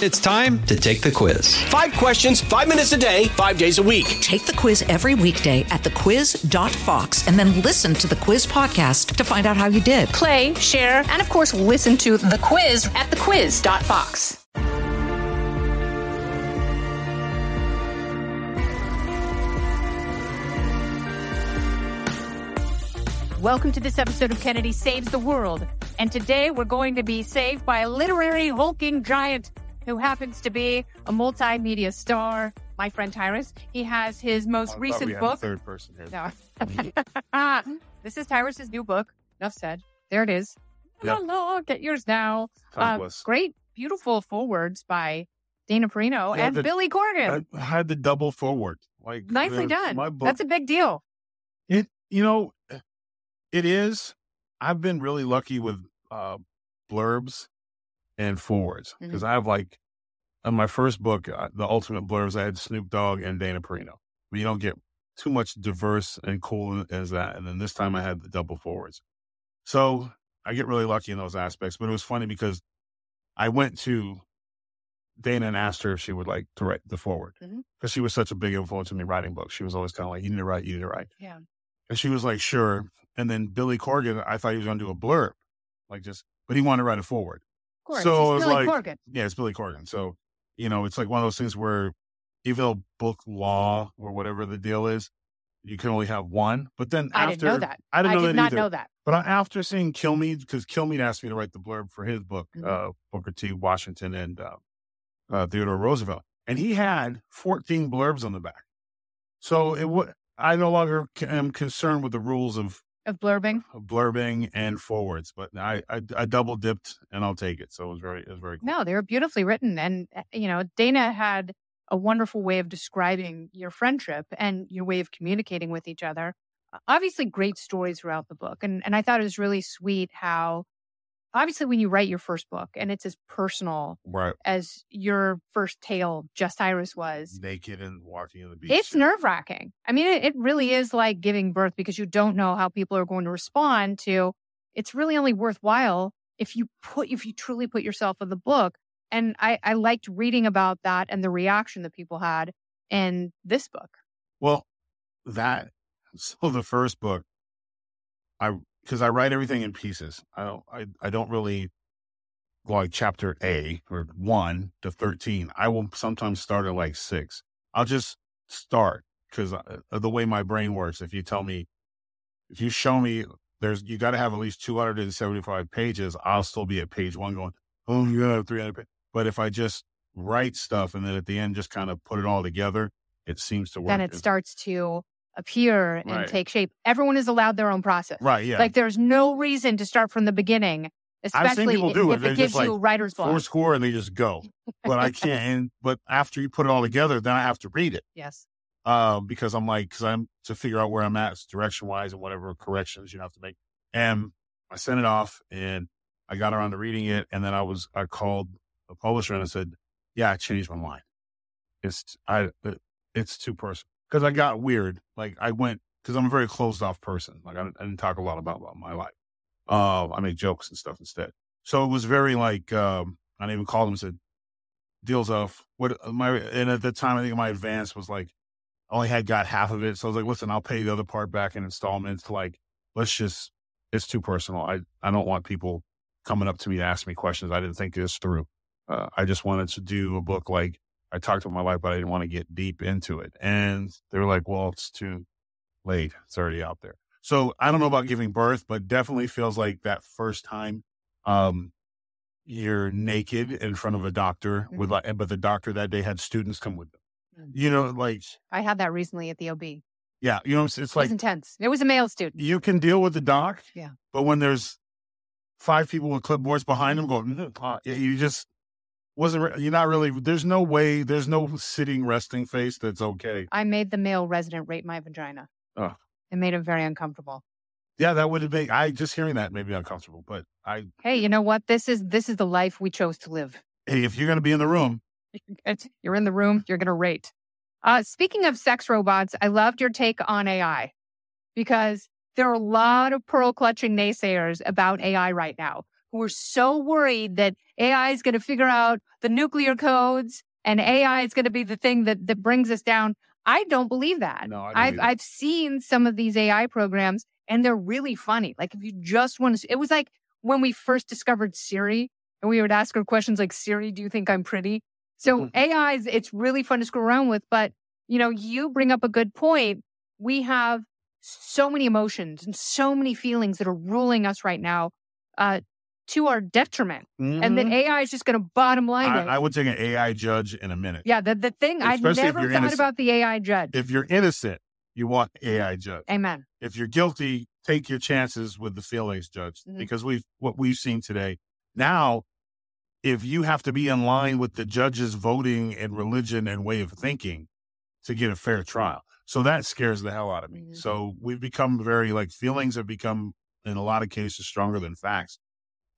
It's time to take the quiz. Five questions, five minutes a day, five days a week. Take the quiz every weekday at thequiz.fox and then listen to the quiz podcast to find out how you did. Play, share, and of course, listen to the quiz at thequiz.fox. Welcome to this episode of Kennedy Saves the World. And today we're going to be saved by a literary hulking giant who happens to be a multimedia star. My friend Tyrus. He has his most I recent we had a book. third person here. No. this is Tyrus's new book. Nuff Said. There it is. Yep. Hello, get yours now. Uh, great, beautiful forwards by Dana Perino Yeah, and the- Billy Corgan. I had the double forward. Like Nicely done. My book, That's a big deal. it. You know, it is. I've been really lucky with uh, blurbs and forwards Mm-hmm. because I have like on my first book, uh, the ultimate blurbs. I had Snoop Dogg and Dana Perino. But you don't get too much diverse and cool as that. And then this time I had the double forwards. So I get really lucky in those aspects. But it was funny because I went to Dana and asked her if she would like to write the forward because she was such a big influence in me writing books. She was always kind of like, you need to write, you need to write. Yeah. And she was like, sure. And then Billy Corgan, I thought he was going to do a blurb, like just, but he wanted to write a forward. Course. So it's Billy like- Corgan. Yeah, it's Billy Corgan. So, you know, it's like one of those things where even though book law or whatever the deal is, you can only have one. But then I after, didn't know that. I didn't know did that not either. know that. But after seeing Kilmeade, because Kilmeade asked me to write the blurb for his book, Mhm. uh, Booker T. Washington and uh, uh, Theodore Roosevelt, and he had 14 blurbs on the back. So it would. I no longer am concerned with the rules of, Of blurbing. of blurbing and forwards, but I, I I double dipped and I'll take it. So it was very it was very cool. No, they were beautifully written. And, uh, you know, Dana had a wonderful way of describing your friendship and your way of communicating with each other. Obviously, great stories throughout the book. And, and I thought it was really sweet how, obviously, when you write your first book and it's as personal Right, as your first tale, Just Tyrus was, naked and walking on the beach. it's nerve wracking. I mean, it, it really is like giving birth because you don't know how people are going to respond to. It's really only worthwhile if you put if you truly put yourself in the book. And I, I liked reading about that and the reaction that people had in this book. Well, that so the first book, I because I write everything in pieces. I don't I, I don't really go like chapter A or one to thirteen. I will sometimes start at like six. I'll just start because of uh, uh, the way my brain works. If you tell me, if you show me there's you got to have at least two hundred and seventy five pages, I'll still be at page one going, oh, you gotta have three hundred. But if I just write stuff and then at the end just kind of put it all together, it seems to work. Then it starts to appear and Right. take shape. Everyone is allowed their own process. Right. Yeah. Like there's no reason to start from the beginning, I've seen especially people do it. if it gives like, you a writer's block. four score and they just go. But I can't. And, but after you put it all together, then I have to read it Yes. uh, because I'm like, because I'm to figure out where I'm at direction wise and whatever corrections you have to make. And I sent it off and I got around to reading it. And then I was, I called the publisher and I said, yeah, I changed my mind. It's, I, it's too personal because I got weird. Like I went, because I'm a very closed off person. Like I, I didn't talk a lot about, about my life. Uh, I make jokes and stuff instead. So it was very like, um, I even called him and said, deals off what my, and at the time, I think my advance was like, I only had got half of it. So I was like, listen, I'll pay the other part back in installments. Like, let's just, it's too personal. I, I don't want people coming up to me to ask me questions. I didn't think this through. Uh, I just wanted to do a book like I talked about my life, but I didn't want to get deep into it. And they were like, well, it's too late. It's already out there. So I don't know about giving birth, but definitely feels like that first time, um, you're naked in front of a doctor with like, but the doctor that day had students come with them. Mm. You know, like, I had that recently at the OB. Yeah, you know, it's, like it's was like intense. It was a male student. you can deal with the doc. Yeah. But when there's five people with clipboards behind them going, "Mhm," uh, you just wasn't, re- you're not really, there's no way, there's no sitting, resting face that's okay. I made the male resident rape my vagina. Oh. It made him very uncomfortable. Yeah, that would have made, I just hearing that made me uncomfortable. But I, Hey, you know what? This is this is the life we chose to live. hey, if you're going to be in the room, You're in the room, you're gonna rate. Uh, speaking of sex robots, I loved your take on AI because there are a lot of pearl clutching naysayers about AI right now who are so worried that AI is going to figure out the nuclear codes and AI is going to be the thing that, that brings us down. I don't believe that. No, I don't I've. I've seen some of these AI programs and they're really funny. Like if you just want to, it was like when we first discovered Siri and we would ask her questions like, Siri, do you think I'm pretty? So Mhm. AI is, it's really fun to screw around with. But, you know, you bring up a good point. We have so many emotions and so many feelings that are ruling us right now uh, to our detriment. And that Mhm. AI is just going to bottom line I, it. I would take an AI judge in a minute. yeah, the, the thing, I've Especially if never thought innocent. about the AI judge. If you're innocent, you want AI judge. Amen. if you're guilty, take your chances with the feelings judge Mhm. because we've what we've seen today. Now, if you have to be in line with the judge's voting and religion and way of thinking to get a fair trial. So that scares the hell out of me. Mhm. So we've become very like feelings have become in a lot of cases stronger than facts.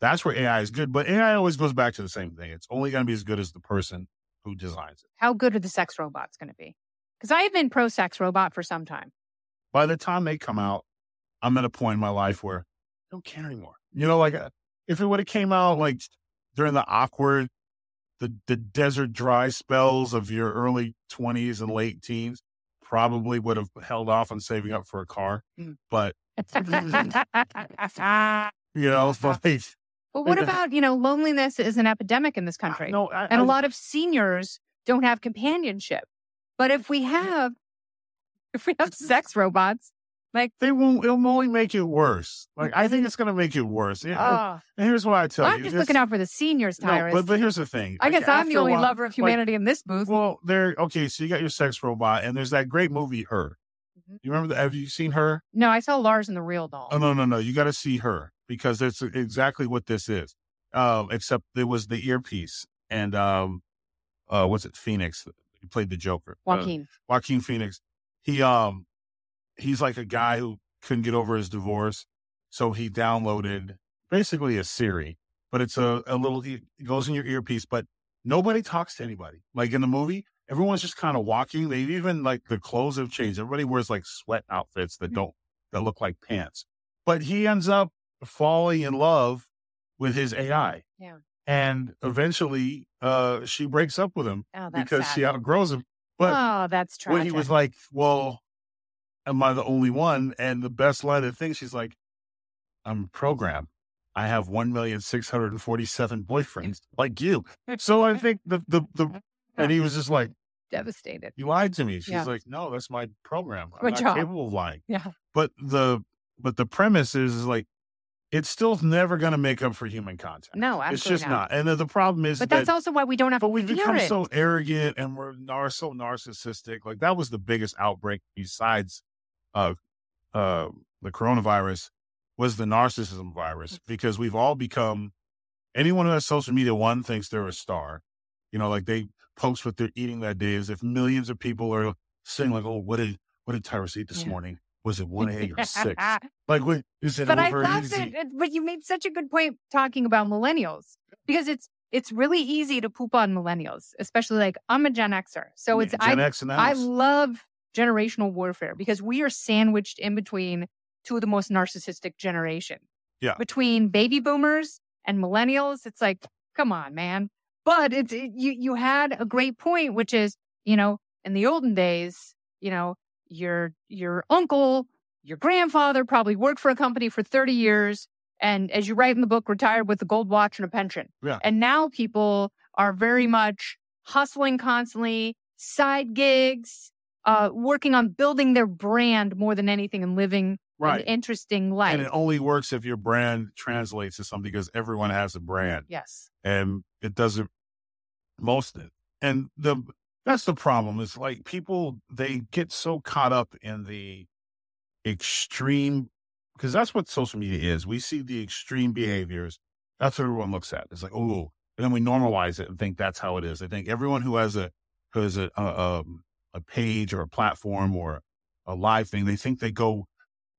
That's where AI is good, but AI always goes back to the same thing. It's only going to be as good as the person who designs it. How good are the sex robots going to be? Because I have been pro sex robot for some time. by the time they come out, I'm at a point in my life where I don't care anymore. You know, like uh, if it would have came out like during the awkward, the the desert dry spells of your early 20s and late teens, probably would have held off on saving up for a car. Mm. But but you know, like what about, you know, loneliness is an epidemic in this uh, country. no, I, and a I- lot of seniors don't have companionship. But if we have, if we have sex robots, like, they won't. It'll only make it worse. Like I think mm-hmm. it's going to make it worse. Yeah, and here's what I tell you. I'm you. just it's- looking out for the seniors, No, but but here's the thing. I Like, guess I'm the only while- lover of humanity in this booth. Well, there. Okay, so you got your sex robot, and there's that great movie, Her. Mhm. You remember that? Have you seen Her? no, I saw Lars and the real doll. Oh no, no, no! You got to see Her because that's exactly what this is. Um, except it was the earpiece, and um, uh, what's it? Phoenix. He played the Joker. Uh, Joaquin. Joaquin Phoenix. He um, he's like a guy who couldn't get over his divorce, so he downloaded basically a Siri, but it's a a little. It goes in your earpiece, but nobody talks to anybody. Like in the movie, everyone's just kind of walking. They even like the clothes have changed. Everybody wears like sweat outfits that don't that look like pants. But he ends up falling in love with his AI. Yeah. And eventually uh she breaks up with him Oh, because sad. she outgrows him. But oh, that's tragic. when he was like, Well, am I the only one? And the best line of the thing, she's like, I'm programmed. I have one million six hundred and forty seven boyfriends like you. So I think the the the and he was just like, devastated. You lied to me. She's Yeah. like, No, that's my program. I'm My not job. capable of lying. Yeah. But the but the premise is, is like it's still never gonna make up for human contact. No, absolutely it's just not. And the, the problem is But that that's also why we don't have but we've become it. so arrogant and we're nar- so narcissistic. Like that was the biggest outbreak besides uh uh the coronavirus was the narcissism virus because we've all become anyone who has social media one thinks they're a star. You know, like they post what they're eating that day as if millions of people are saying like, Oh, what did what did Tyrus eat this Yeah. morning? Was it one egg or six? Like what is it but I love easy? But you made such a good point talking about millennials because it's it's really easy to poop on millennials, especially like I'm a Gen Xer, so it's Gen I X and I love generational warfare because we are sandwiched in between two of the most narcissistic generation. Yeah. Between baby boomers and millennials, it's like, come on, man. But it's it, you you had a great point, which is, you know, in the olden days, you know, your your uncle, your grandfather probably worked for a company for 30 years and as you write in the book, retired with a gold watch and a pension. Yeah. And now people are very much hustling constantly, side gigs, uh, working on building their brand more than anything and living Right. an interesting life. And it only works if your brand translates to something because everyone has a brand. yes. and it doesn't most it. And the that's the problem is like people they get so caught up in the extreme because that's what social media is. We see the extreme behaviors. That's what everyone looks at. It's like, oh, and then we normalize it and think that's how it is. I think everyone who has a who has a a, um, a page or a platform or a live thing, they think they go,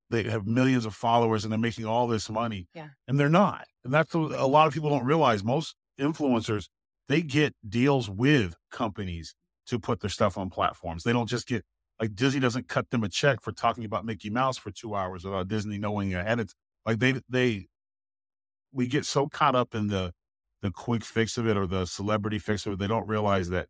they have millions of followers and they're making all this money. Yeah. and they're not. And that's what a lot of people don't realize. Most influencers they get deals with companies to put their stuff on platforms. They don't just get like Disney doesn't cut them a check for talking about Mickey Mouse for two hours without Disney knowing ahead. It's like they they we get so caught up in the the quick fix of it or the celebrity fix of it. They don't realize that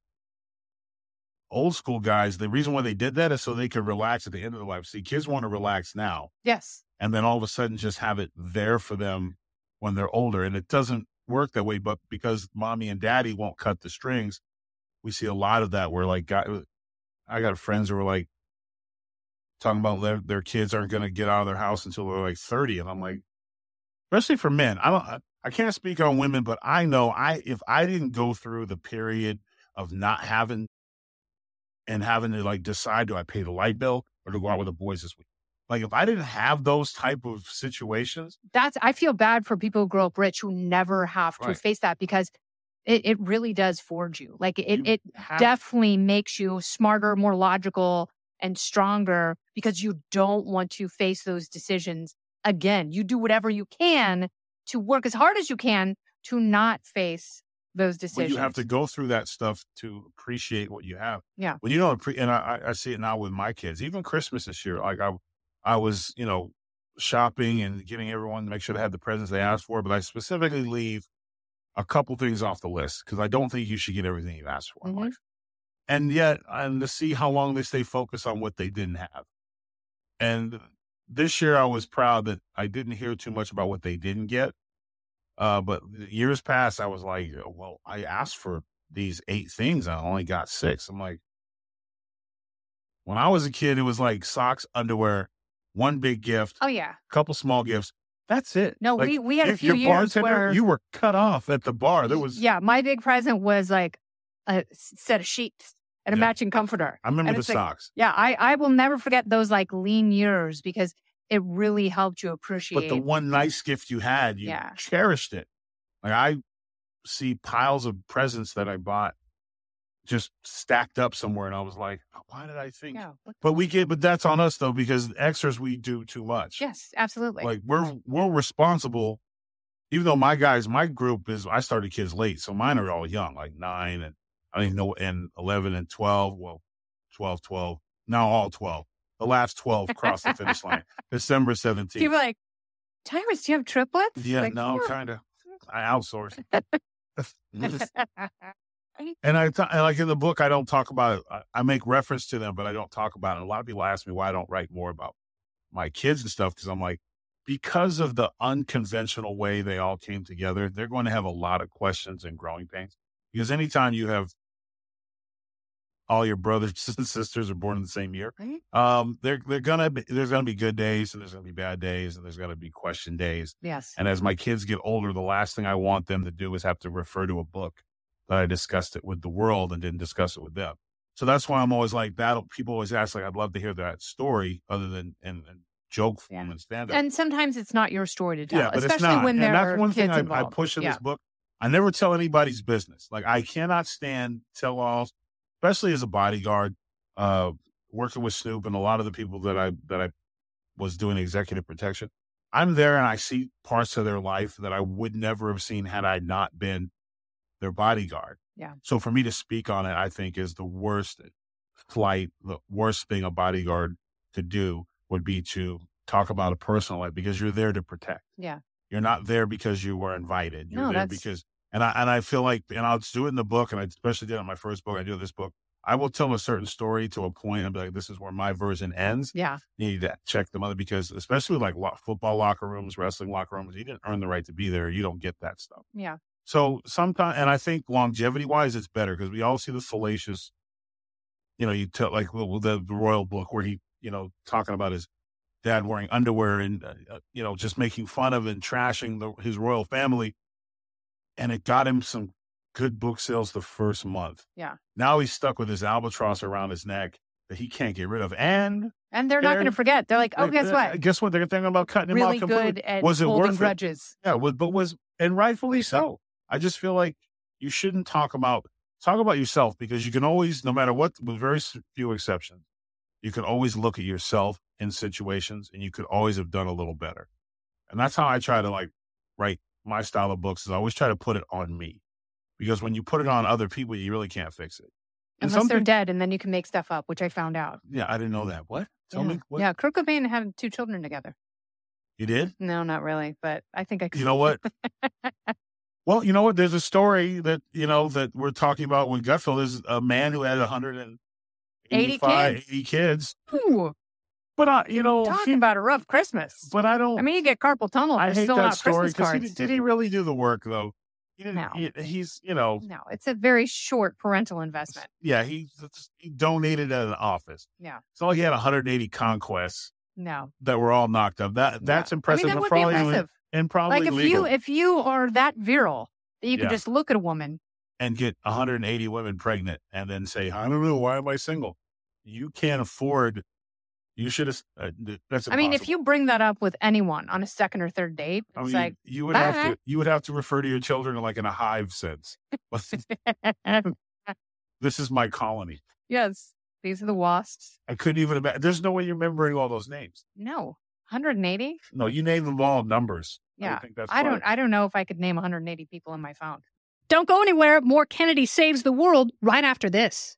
old school guys, the reason why they did that is so they could relax at the end of their life. See, kids want to relax now Yes. and then all of a sudden just have it there for them when they're older. And it doesn't work that way. But because mommy and daddy won't cut the strings, we see a lot of that where like, guy, I got friends who were like talking about their, their kids aren't going to get out of their house until they're like 30. And I'm like, especially for men, I don't, I, I can't speak on women, but I know I, if I didn't go through the period of not having and having to like decide, do I pay the light bill or to go out with the boys this week? Like if I didn't have those type of situations, That's I feel bad for people who grow up rich who never have to Right. face that because it, it really does forge you. Like it You it have- definitely makes you smarter, more logical, and stronger because you don't want to face those decisions again. You do whatever you can to work as hard as you can to not face those Well, decisions. you have to go through that stuff to appreciate what you have. Yeah. When you appre- and I, I I see it now with my kids. Even Christmas this year, like I, I was, you know, shopping and getting everyone to make sure they had the presents they asked for. But I specifically leave a couple things off the list because I don't think you should get everything you asked for in Mhm. life. And yet, and to see how long they stay focused on what they didn't have. And this year, I was proud that I didn't hear too much about what they didn't get. Uh, but years past, I was like, well, I asked for these eight things. I only got six. I'm like, when I was a kid, it was like socks, underwear, one big gift, oh yeah. a couple small gifts. That's it. No, Like, we we had a few your years where you were cut off at the bar. There was, yeah, my big present was like a set of sheets and a Yeah. matching comforter. I remember and the it's like, socks. Yeah, I, I will never forget those like lean years because it really helped you appreciate. But the one nice gift you had, you Yeah. cherished it. Like I see piles of presents that I bought just stacked up somewhere, and I was like, why did I think? yeah. But we get, but that's on us though, because extras we do too much. Yes, absolutely. Like we're we're responsible. Even though my guys, my group is, I started kids late, so mine are all young, like nine and I don't even know, and eleven and twelve. Well, 12, 12. Now all twelve. The last twelve crossed the finish line. December seventeenth. You're like, Tyrus, do you have triplets? Yeah, Like, no, kind of. I outsource. and I and like in the book, I don't talk about it. I, I make reference to them, but I don't talk about it. A lot of people ask me why I don't write more about my kids and stuff because I'm like, because of the unconventional way they all came together, they're going to have a lot of questions and growing pains. Because anytime you have all your brothers and sisters are born in the same year, um, they're they're gonna be, there's gonna be good days and there's gonna be bad days and there's gonna be question days. yes. And as my kids get older, the last thing I want them to do is have to refer to a book that I discussed it with the world and didn't discuss it with them. So that's why I'm always like that. People always ask, like, I'd love to hear that story other than in, in joke form Yeah. and stand up. And sometimes it's not your story to tell, Yeah, but especially it's not. when and that's are one thing I, I push in yeah. this book. I never tell anybody's business. Like I cannot stand tell alls, especially as a bodyguard, uh, working with Snoop and a lot of the people that I that I was doing executive protection. I'm there and I see parts of their life that I would never have seen had I not been their bodyguard. Yeah. So for me to speak on it, I think is the worst flight, the worst thing a bodyguard could do would be to talk about a personal life because you're there to protect. Yeah. You're not there because you were invited. You're No, there that's- because, and I and I feel like, and I'll do it in the book, and I especially did it in my first book. I do this book. I will tell a certain story to a point and be like, this is where my version ends. Yeah. You need to check the mother because, especially like lo- football locker rooms, wrestling locker rooms, you didn't earn the right to be there. You don't get that stuff. Yeah. So sometimes, and I think longevity wise, it's better because we all see the salacious. You know, you tell like well, the, the royal book where he, you know, talking about his dad wearing underwear and uh, uh, you know just making fun of and trashing the, his royal family, and it got him some good book sales the first month. Yeah. Now he's stuck with his albatross around his neck that he can't get rid of, and And they're not going to forget. They're like, oh, guess uh, what? Guess what? They're thinking about cutting him Really off completely. was it worth it? grudges. Yeah, was, but was and rightfully so. I just feel like you shouldn't talk about talk about yourself because you can always, no matter what, with very few exceptions, you can always look at yourself in situations and you could always have done a little better. And that's how I try to like write my style of books. Is I always try to put it on me because when you put it on other people, you really can't fix it. And Unless they're dead, and then you can make stuff up, which I found out. yeah, I didn't know that. What? Tell yeah. me what Yeah, Kurt Cobain had two children together. you did. No, not really, but I think I could. You know what? Well, you know what? There's a story that you know that we're talking about with Gutfeld is a man who had 185, 80 80 kids. Ooh, But I, you know, talking he- about a rough Christmas. but I don't. I mean, you get carpal tunnel I hate that story because cards. did he really do the work though? He didn't. No. he- he's you know No, it's a very short parental investment. yeah he he donated at an office. Yeah. It's not like he had 180 conquests No, that were all knocked up. That that's No. impressive. I mean, that would be impressive. And probably Like if legal. you if you are that virile that you can Yeah. just look at a woman. and get 180 women pregnant and then say, I don't know, why am I single? You can't afford. You should have. Uh, th- that's. I mean, if you bring that up with anyone on a second or third date, I it's mean, like, you would have to. You would have to refer to your children like in a hive sense. this is my colony. yes, these are the wasps. I couldn't even imagine. There's no way you're remembering all those names. No, 180. No, you name them all numbers. Yeah, that's I don't. I don't know if I could name 180 people in my phone. Don't go anywhere. More Kennedy saves the world right after this.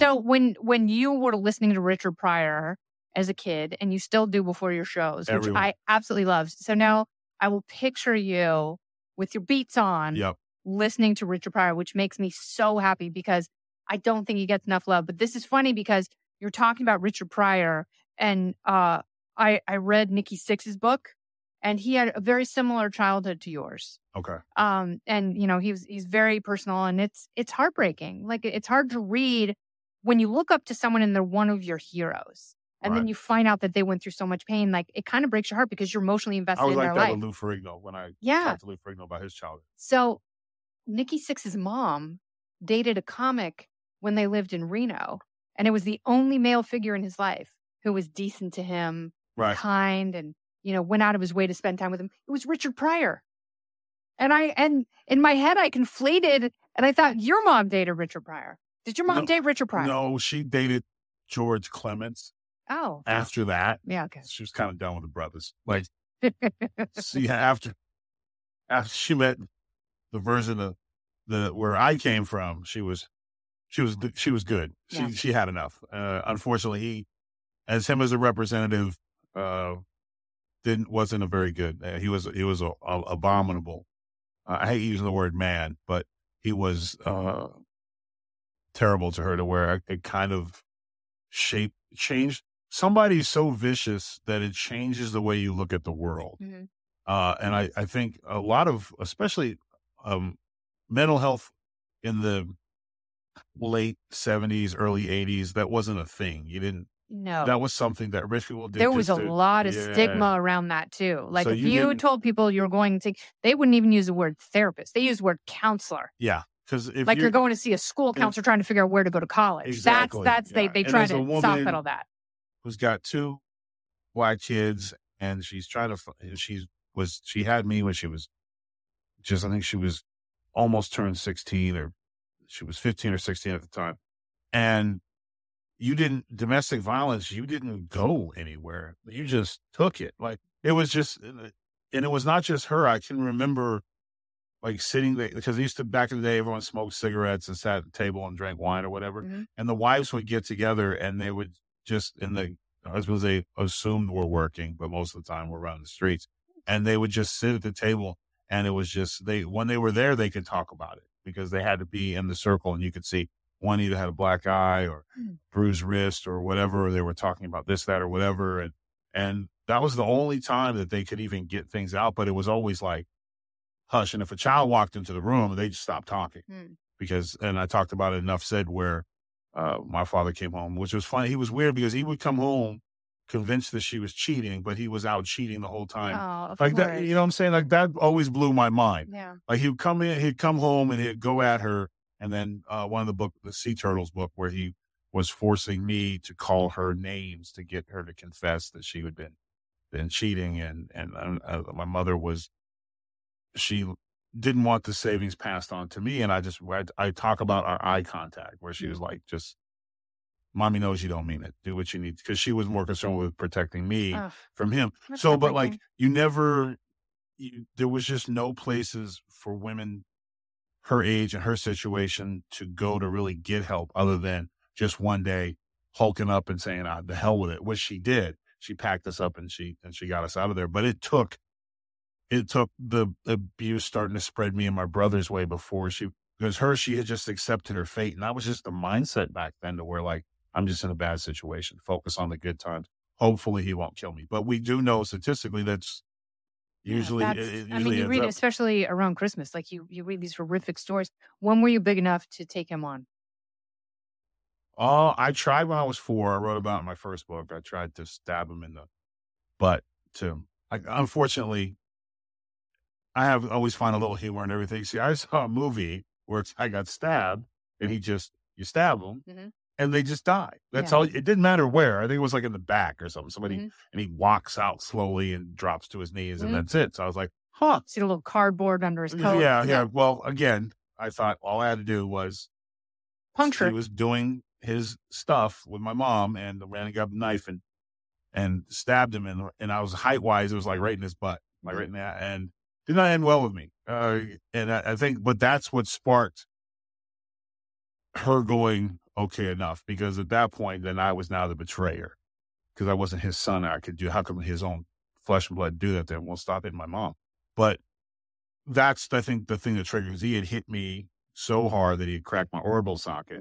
So when when you were listening to Richard Pryor as a kid, and you still do before your shows, which Everyone. I absolutely love. So now I will picture you with your beats on, Yep. listening to Richard Pryor, which makes me so happy because I don't think he gets enough love. But this is funny because you're talking about Richard Pryor, and uh, I I read Nikki Sixx's book, and he had a very similar childhood to yours Okay. um and you know he's he's very personal and it's it's heartbreaking like it's hard to read when you look up to someone and they're one of your heroes and then you find out that they went through so much pain like it kind of breaks your heart because you're emotionally invested I was in like their that life with Lou Ferrigno when I Yeah. talked to Lou Ferrigno about his childhood. so nikki sixx's mom dated a comic when they lived in reno and it was the only male figure in his life who was decent to him Right. kind and you know went out of his way to spend time with him it was richard pryor and i and in my head i conflated and i thought your mom dated richard pryor did your mom No, date richard pryor No, she dated George Clements. oh After that, yeah okay she was kind of done with the brothers. Like, see, after after she met the version of the where I came from, she was she was she was good. She Yeah. she had enough. Uh, unfortunately, he as him as a representative uh, didn't wasn't a very good. Uh, he was he was a, a, abominable. I hate using the word man, but he was uh, terrible to her to where it, kind of shape changed. Somebody's so vicious that it changes the way you look at the world. Mhm. Uh, and I, I think a lot of, especially um, mental health in the late 70s, early 80s, that wasn't a thing. You didn't, no that was something that rich people did. there was a to- lot of yeah. stigma around that too like So if you you, told people you were going to they wouldn't even use the word therapist they use the word counselor Yeah. Because if like you're, going to see a school counselor trying to figure out where to go to college. Exactly, that's that's yeah. they they try to soft pedal that. who's got two black kids and she's trying to she was she had me when she was just i think she was almost turned 16 or she was 15 or 16 at the time. And you didn't domestic violence you didn't go anywhere. You just took it. Like it was just and it was not just her. I can remember like sitting there because they used to back in the day everyone smoked cigarettes and sat at the table and drank wine or whatever Mhm. and the wives would get together and they would just and the husbands they assumed were working but most of the time were around the streets and they would just sit at the table and it was just they when they were there they could talk about it because they had to be in the circle and you could see one either had a black eye or Hmm. bruised wrist or whatever or they were talking about this that or whatever and and that was the only time that they could even get things out but it was always like hush and if a child walked into the room they just stopped talking Hmm. because and i talked about it Nuff Said where uh, my father came home, which was funny. He was weird because he would come home convinced that she was cheating, but he was out cheating the whole time. oh like that, you know what I'm saying? Like that always blew my mind. yeah Like he would come in, he'd come home and he'd go at her. And then uh, one of the book, the Sea Turtles book, where he was forcing me to call her names to get her to confess that she had been been cheating, and and uh, uh, my mother was she didn't want the savings passed on to me. And I just, I, I talk about our eye contact where she was like, just, mommy knows you don't mean it. Do what you need. Cause she was more concerned with protecting me from him. So, but like, you never, you, there was just no places for women her age and her situation to go to really get help other than just one day hulking up and saying, ah, the hell with it, which she did. She packed us up and she, and she got us out of there. But it took, it took the abuse starting to spread me and my brother's way before she, because her, she had just accepted her fate. And that was just the mindset back then to where like, I'm just in a bad situation. Focus on the good times. Hopefully he won't kill me. But we do know statistically that's Yeah, usually, it, that's- it I mean, usually you read, up- especially around Christmas, like you, you read these horrific stories. When were you big enough to take him on? Oh, I tried when I was four. I wrote about it in my first book. I tried to stab him in the butt. To like, unfortunately, I have always find a little humor and everything. See, I saw a movie where I got stabbed, and he just you stab them, Mhm. and they just die. That's Yeah. all. It didn't matter where. I think it was like in the back or something. Somebody Mhm. and he walks out slowly and drops to his knees, and that's it. So I was like, huh. See the little cardboard under his coat. Yeah, yeah. Well, again, I thought all I had to do was Puncture. he was doing his stuff with my mom and the man got a knife and and stabbed him and and I was height wise, it was like right in his butt, like Mm-hmm. right in that and did not end well with me. Uh and I, I think but that's what sparked her going okay enough because at that point then I was now the betrayer because I wasn't his son. I could do how come his own flesh and blood do that then? Well stop hitting my mom. But that's I think the thing that triggers he had hit me so hard that he had cracked my orbital socket.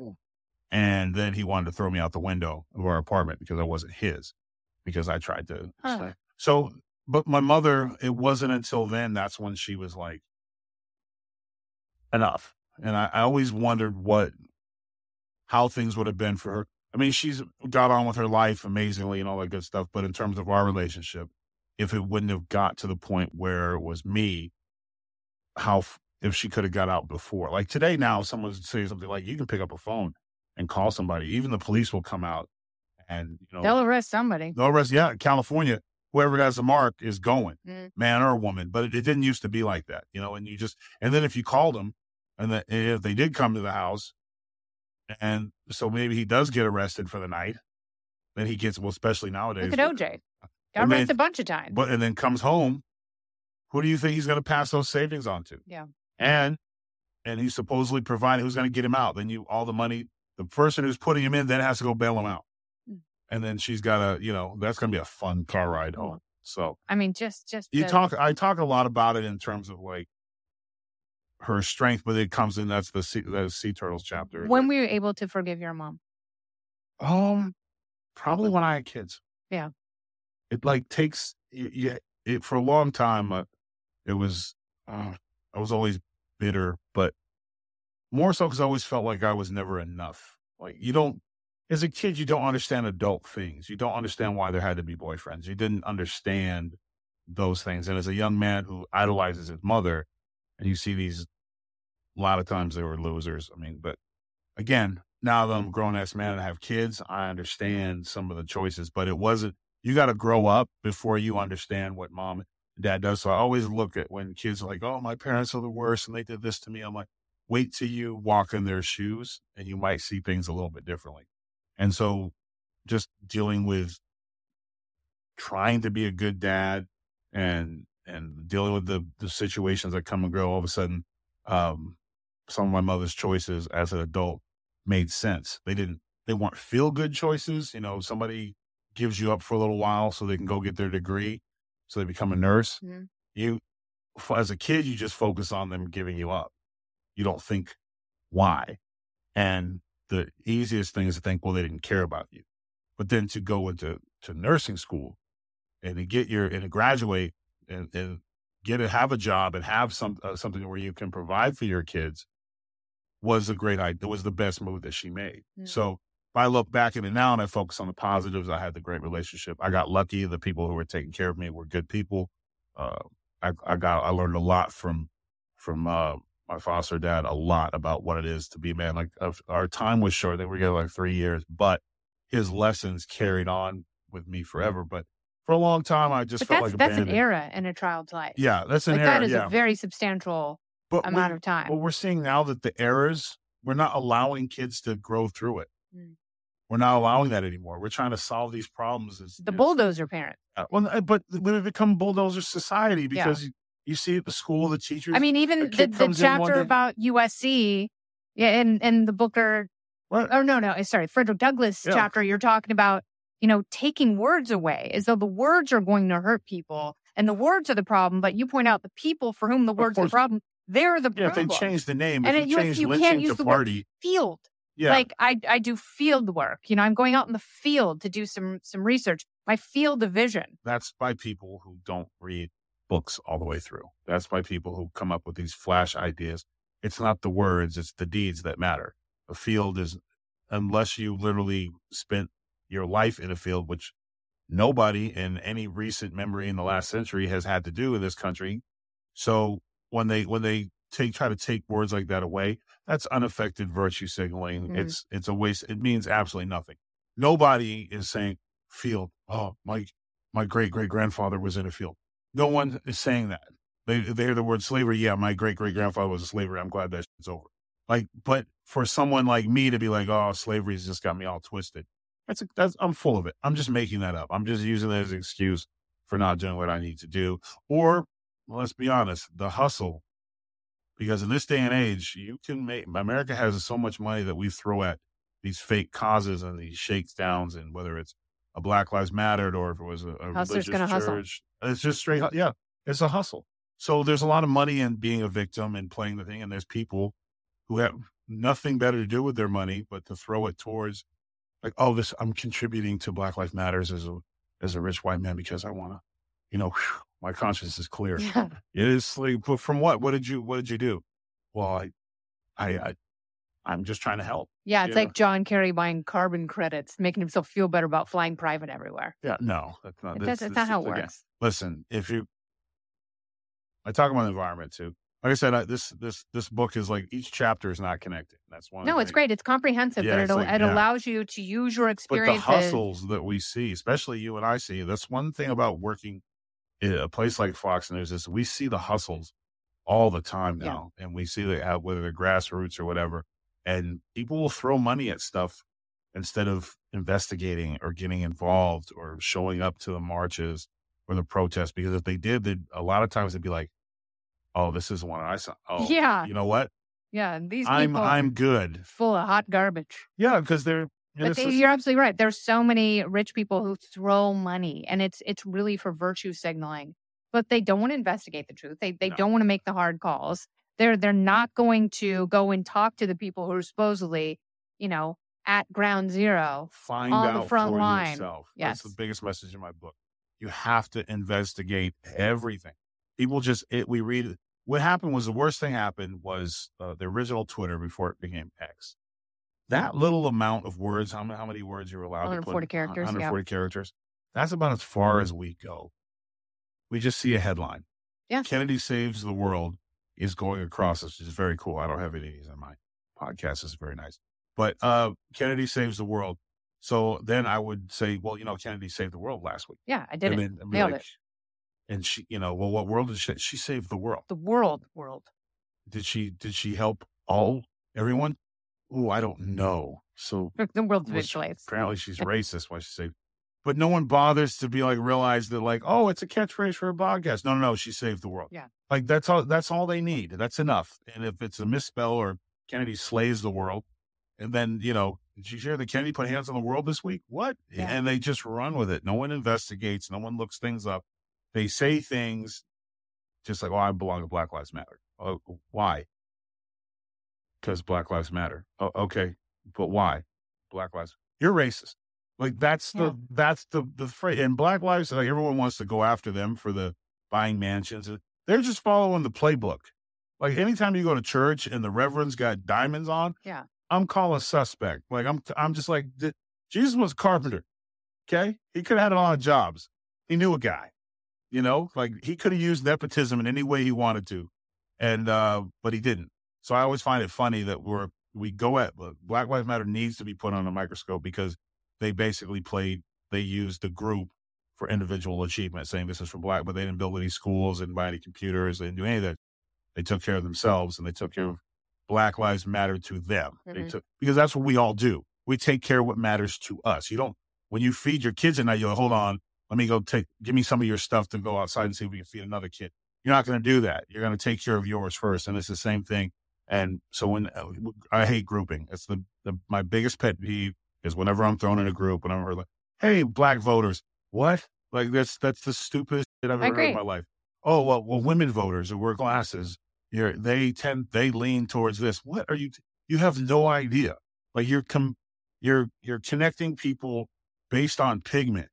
And then he wanted to throw me out the window of our apartment because I wasn't his, because I tried to. Huh. So, but my mother, it wasn't until then that's when she was like, enough. And I, I always wondered what, how things would have been for her. I mean, she's got on with her life amazingly and all that good stuff. But in terms of our relationship, if it wouldn't have got to the point where it was me, how, if she could have got out before. Like today now, someone says something like, you can pick up a phone and call somebody. Even the police will come out and, you know, They'll arrest somebody. They'll arrest, yeah, California, whoever has a mark is going, Mm. man or woman. But it, it didn't used to be like that, you know. And you just, and then if you called them, and the, if they did come to the house, and so maybe he does get arrested for the night, then he gets well, especially nowadays. Look at OJ. Got arrested a bunch of times. But and then comes home, who do you think he's going to pass those savings on to? Yeah. And and he's supposedly providing who's going to get him out. Then you all the money, the person who's putting him in then has to go bail him out. And then she's got a you know, that's going to be a fun car ride home. So I mean, just just you the- talk, I talk a lot about it in terms of like her strength, but it comes in that's the sea, the sea turtles chapter. when were you able to forgive your mom? Um, probably when I had kids. Yeah. It like takes yeah. It for a long time. Uh, it was. Uh, I was always bitter, but more so because I always felt like I was never enough. Like you don't, as a kid, you don't understand adult things. You don't understand why there had to be boyfriends. You didn't understand those things. And as a young man who idolizes his mother, and you see these, a lot of times they were losers. I mean, but again, now that I'm a grown ass man and I have kids, I understand some of the choices, but it wasn't, you got to grow up before you understand what mom and dad does. So I always look at when kids are like, oh, my parents are the worst and they did this to me. I'm like, wait till you walk in their shoes and you might see things a little bit differently. And so just dealing with trying to be a good dad and, and dealing with the, the situations that come and go all of a sudden, um, some of my mother's choices as an adult made sense. They didn't, they weren't feel good choices. You know, somebody gives you up for a little while so they can go get their degree. So they become a nurse. Mhm. You, as a kid, you just focus on them giving you up. You don't think why. And the easiest thing is to think, well, they didn't care about you. But then to go into to nursing school and to get your and to graduate and, and get to have a job and have some uh, something where you can provide for your kids was a great idea. Was the best move that she made. Mm. So if I look back at it now and I focus on the positives, I had the great relationship. I got lucky. The people who were taking care of me were good people. Uh, I, I got I learned a lot from from uh, my foster dad. A lot about what it is to be a man. Like our time was short; they were together like three years, but his lessons carried on with me forever. But for a long time, I just But felt that's like that's an era in a child's life. Yeah, that's an like era. that is yeah. a very substantial but amount we- of time. But we're seeing now that the errors, we're not allowing kids to grow through it. Mm. We're not allowing that anymore. We're trying to solve these problems. As, the bulldozer parent. uh, well, uh, but we've become bulldozer society because you, you see at the school, the teachers. I mean, even the, the comes in one chapter about USC, yeah, and and the Booker, What? oh no, no, eh, sorry, Frederick Douglass Yeah. chapter. You're talking about, you know, taking words away as though the words are going to hurt people, and the words are the problem. But you point out the people for whom the words are the problem. They're the yeah, if they change the name, And if you change you can't use to the word party, field. yeah, Like I, I do field work. You know, I'm going out in the field to do some some research. My field of vision. that's by people who don't read books all the way through. That's why people who come up with these flash ideas. It's not the words, it's the deeds that matter. A field is, unless you literally spent your life in a field, which nobody in any recent memory in the last century has had to do in this country. So when they, when they take, try to take words like that away, that's unaffected virtue signaling. Mhm. It's, it's a waste. It means absolutely nothing. Nobody is saying field. Oh, my, my great great grandfather was in a field. No one is saying that. They they hear the word slavery. Yeah, my great great grandfather was a slavery. I'm glad that shit's over. Like, but for someone like me to be like, oh, slavery's just got me all twisted. That's a, that's I'm full of it. I'm just making that up. I'm just using that as an excuse for not doing what I need to do. Or well, let's be honest, the hustle. Because in this day and age, you can make America has so much money that we throw at these fake causes and these shakedowns, and whether it's a Black Lives Mattered or if it was a, a Hustler's religious gonna hustle. church, it's just straight. Yeah, it's a hustle. So there's a lot of money in being a victim and playing the thing, and there's people who have nothing better to do with their money but to throw it towards, like, oh, this I'm contributing to Black Lives Matters as a as a rich white man because I want to, you know, whew, my conscience is clear. Yeah. It is like, but from what? What did you What did you do? Well, I, I, I I'm just trying to help. Yeah, it's Yeah. like John Kerry buying carbon credits, making himself feel better about flying private everywhere. Yeah, no, that's not. It that's, does, it's that's- not how it again, works. listen, if you, I talk about the environment too. Like I said, I, this this this book is like each chapter is not connected. That's one. No, it's things. great. It's comprehensive, Yeah, but it's like- it yeah. allows you to use your experience. But the hustles that we see, especially you and I see, that's one thing about working in a place like Fox News is we see the hustles all the time now, and we see that uh, whether they're grassroots or whatever, and people will throw money at stuff instead of investigating or getting involved or showing up to the marches or the protests. Because if they did, they'd, a lot of times they'd be like, "Oh, this is the one I saw. Oh, Yeah. you know what? Yeah, and these I'm people I'm good. full of hot garbage. Yeah, because they're." But they, you're absolutely right. There's so many rich people who throw money, and it's it's really for virtue signaling. But they don't want to investigate the truth. They they No. don't want to make the hard calls. They're they're not going to go and talk to the people who are supposedly, you know, at ground zero. find on the front for line. yourself. Yes. That's the biggest message in my book. You have to investigate everything. People just it, we read. What happened was the worst thing happened was uh, the original Twitter before it became X. That little amount of words, how many, how many words you're allowed to put? 140 characters, yeah. 140 characters. That's about as far as we go. We just see a headline. Yeah. Kennedy saves the world is going across, which is very cool. I don't have any of these on my podcast. It's very nice. But uh, Kennedy saves the world. So then I would say, well, you know, Kennedy saved the world last week. Yeah, I did and it. then I'd be Nailed like, it. And she, you know, well, what world did she? She saved the world. The world, world. Did she? Did she help all everyone? Oh, I don't know. So The world's she- visualized. apparently she's racist. Why she saved? But no one bothers to be like realize that like, oh, it's a catchphrase for a podcast. No, no, no. She saved the world. Yeah. Like that's all. That's all they need. That's enough. And if it's a misspell or Kennedy slays the world, and then you know, did you share that Kennedy put hands on the world this week? What? Yeah. And they just run with it. No one investigates. No one looks things up. They say things just like, "Oh, I belong to Black Lives Matter." Oh, why? Because Black Lives Matter. Oh, okay, but why? Black Lives. You're racist. Like that's the Yeah. that's the the phrase. And Black Lives, like everyone wants to go after them for the buying mansions. They're just following the playbook. Like anytime you go to church and the reverend's got diamonds on, Yeah. I'm calling a suspect. Like I'm I'm just like Jesus was a carpenter. Okay, he could have had a lot of jobs. He knew a guy. You know, like he could have used nepotism in any way he wanted to, and uh but he didn't. So I always find it funny that we're we go at Black Lives Matter needs to be put on a microscope because they basically played they used the group for individual achievement, saying this is for black, but they didn't build any schools, didn't buy any computers, they didn't do any of that. They took care of themselves and they took care of Black Lives Matter to them. They Mhm. took because that's what we all do. We take care of what matters to us. You don't when you feed your kids at night, you go, hold on, let me go take give me some of your stuff to go outside and see if we can feed another kid. You're not going to do that. You're going to take care of yours first, and it's the same thing. And so when uh, I hate grouping, it's the, the my biggest pet peeve is whenever I'm thrown in a group, whenever like, hey, black voters, what? Like that's that's the stupidest shit I've ever heard in my life. Oh well, well, women voters who wear glasses, you're they tend they lean towards this. What are you? You have no idea. Like you're com, you're you're connecting people based on pigment,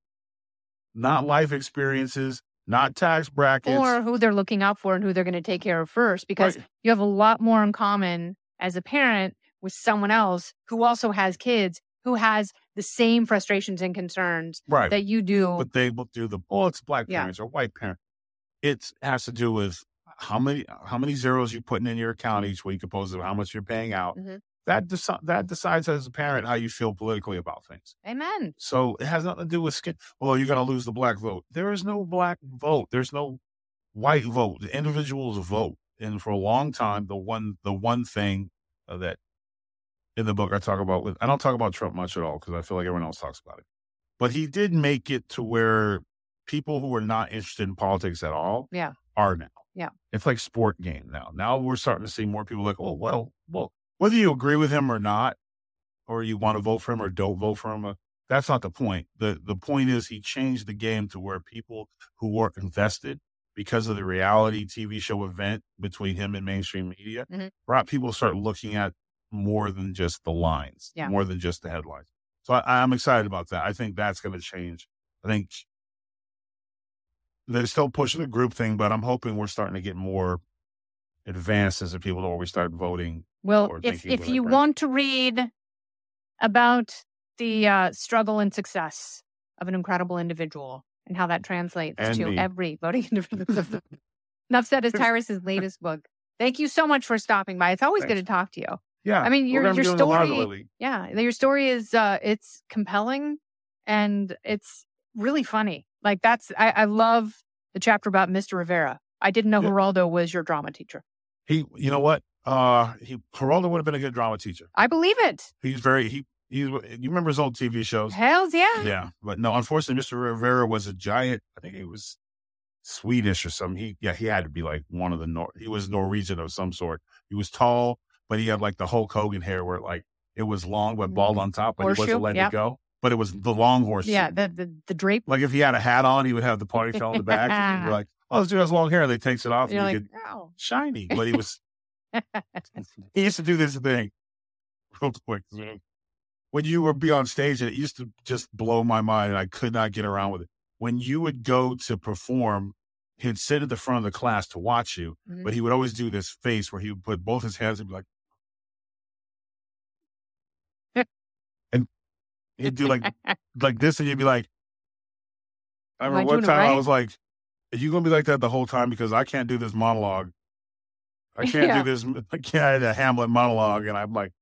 not life experiences, not tax brackets. or who they're looking out for and who they're going to take care of first because Right. you have a lot more in common as a parent with someone else who also has kids who has the same frustrations and concerns right. that you do but they will do the oh it's black Yeah. parents or white parents. it has to do with how many how many zeros you're putting in your account each week opposed to how much you're paying out Mhm. that deci- that decides as a parent how you feel politically about things amen so it has nothing to do with skin well you're going to lose the black vote there is no black vote there's no white vote the individuals vote and for a long time the one the one thing that in the book I talk about with I don't talk about Trump much at all because I feel like everyone else talks about it. But he did make it to where people who are not interested in politics at all Yeah. are now. Yeah. It's like sport game now. Now we're starting to see more people like, oh well, well, whether you agree with him or not, or you want to vote for him or don't vote for him, uh, that's not the point. The the point is he changed the game to where people who were invested because of the reality TV show event between him and mainstream media Mhm. brought people start looking at more than just the lines, Yeah. more than just the headlines. So I, I'm excited about that. I think that's going to change. I think they're still pushing the group thing, but I'm hoping we're starting to get more advanced as a people where we start voting. well if if you want to read about the uh, struggle and success of an incredible individual and how that translates And to me. every voting individual Nuff Said is tyrus's latest book thank you so much for stopping by it's always good to talk to you Yeah, I mean, your- your doing a lot of story- Yeah, your story is uh it's compelling and it's really funny. Like that's I, I love the chapter about Mr. Rivera. I didn't know Yeah. Geraldo was your drama teacher. He, you know what? Uh, he Geraldo would have been a good drama teacher. I believe it. He's very he. He's you remember his old TV shows? Hells yeah. Yeah, but no, unfortunately, Mr. Rivera was a giant. I think he was Swedish or something. He, yeah, he had to be like one of the Nor. He was Norwegian of some sort. He was tall, but he had like the Hulk Hogan hair, where like it was long but bald on top, but he Mm-hmm. Wasn't letting yeah. it go. But it was the long horse. Yeah, the, the the drape. like if he had a hat on, he would have the party fell in the back. and you'd be like, oh, this dude has long hair. And he takes it off, You're and like, get oh. shiny. But he was. he used to do this thing, real quick. When you would be on stage, and it used to just blow my mind, and I could not get around with it. When you would go to perform, he'd sit at the front of the class to watch you, Mhm. but he would always do this face where he would put both his hands and be like, he'd do like like this, and you'd be like, I remember I one time I was like, "Are you gonna be like that the whole time? Because I can't do this monologue. I can't Yeah. do this. I can't do a Hamlet monologue, And I'm like,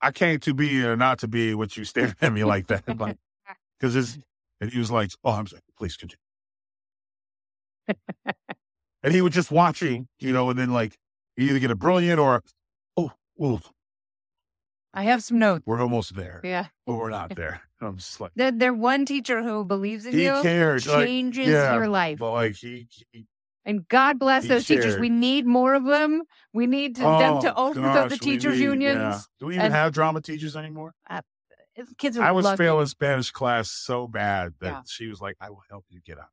"I can't to be or not to be what you staring at me like that." Like, because it's and he was like, "Oh, I'm sorry. Please continue." and he was just watching, you know, and then like you either get a brilliant or, oh, well, I have some notes. we're almost there, Yeah. but we're not there. I'm just like, There, there one teacher who believes in he you cared, like, changes yeah, your life. but like he, he And God bless those teachers. We need more of them. We need to, them to Oh, open the teachers' need- unions. yeah. Do we even and- have drama teachers anymore? Uh, uh, kids are I was failing Spanish class so bad that Yeah. she was like, "I will help you get out.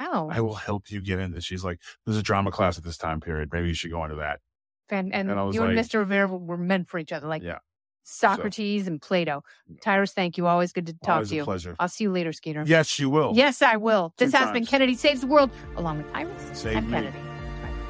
Oh, I will help you get into." She's like, "There's a drama class at this time period. Maybe you should go into that." and, and, and you and Mr. Rivera were meant for each other, like Yeah. Socrates and Plato. Tyrus, thank you. Always good to talk Always to a you. pleasure. I'll see you later, Skeeter. Yes, you will. Yes, I will. Two This has been. Kennedy Saves the World, along with Tyrus Save and me. Kennedy.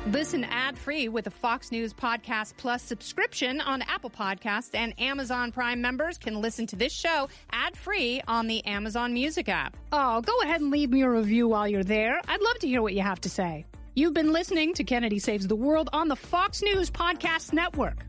Listen ad free with a Fox News Podcast Plus subscription on Apple Podcasts, and Amazon Prime members can listen to this show ad free on the Amazon Music app. Oh, go ahead and leave me a review while you're there. I'd love to hear what you have to say. You've been listening to Kennedy Saves the World on the Fox News Podcast Network.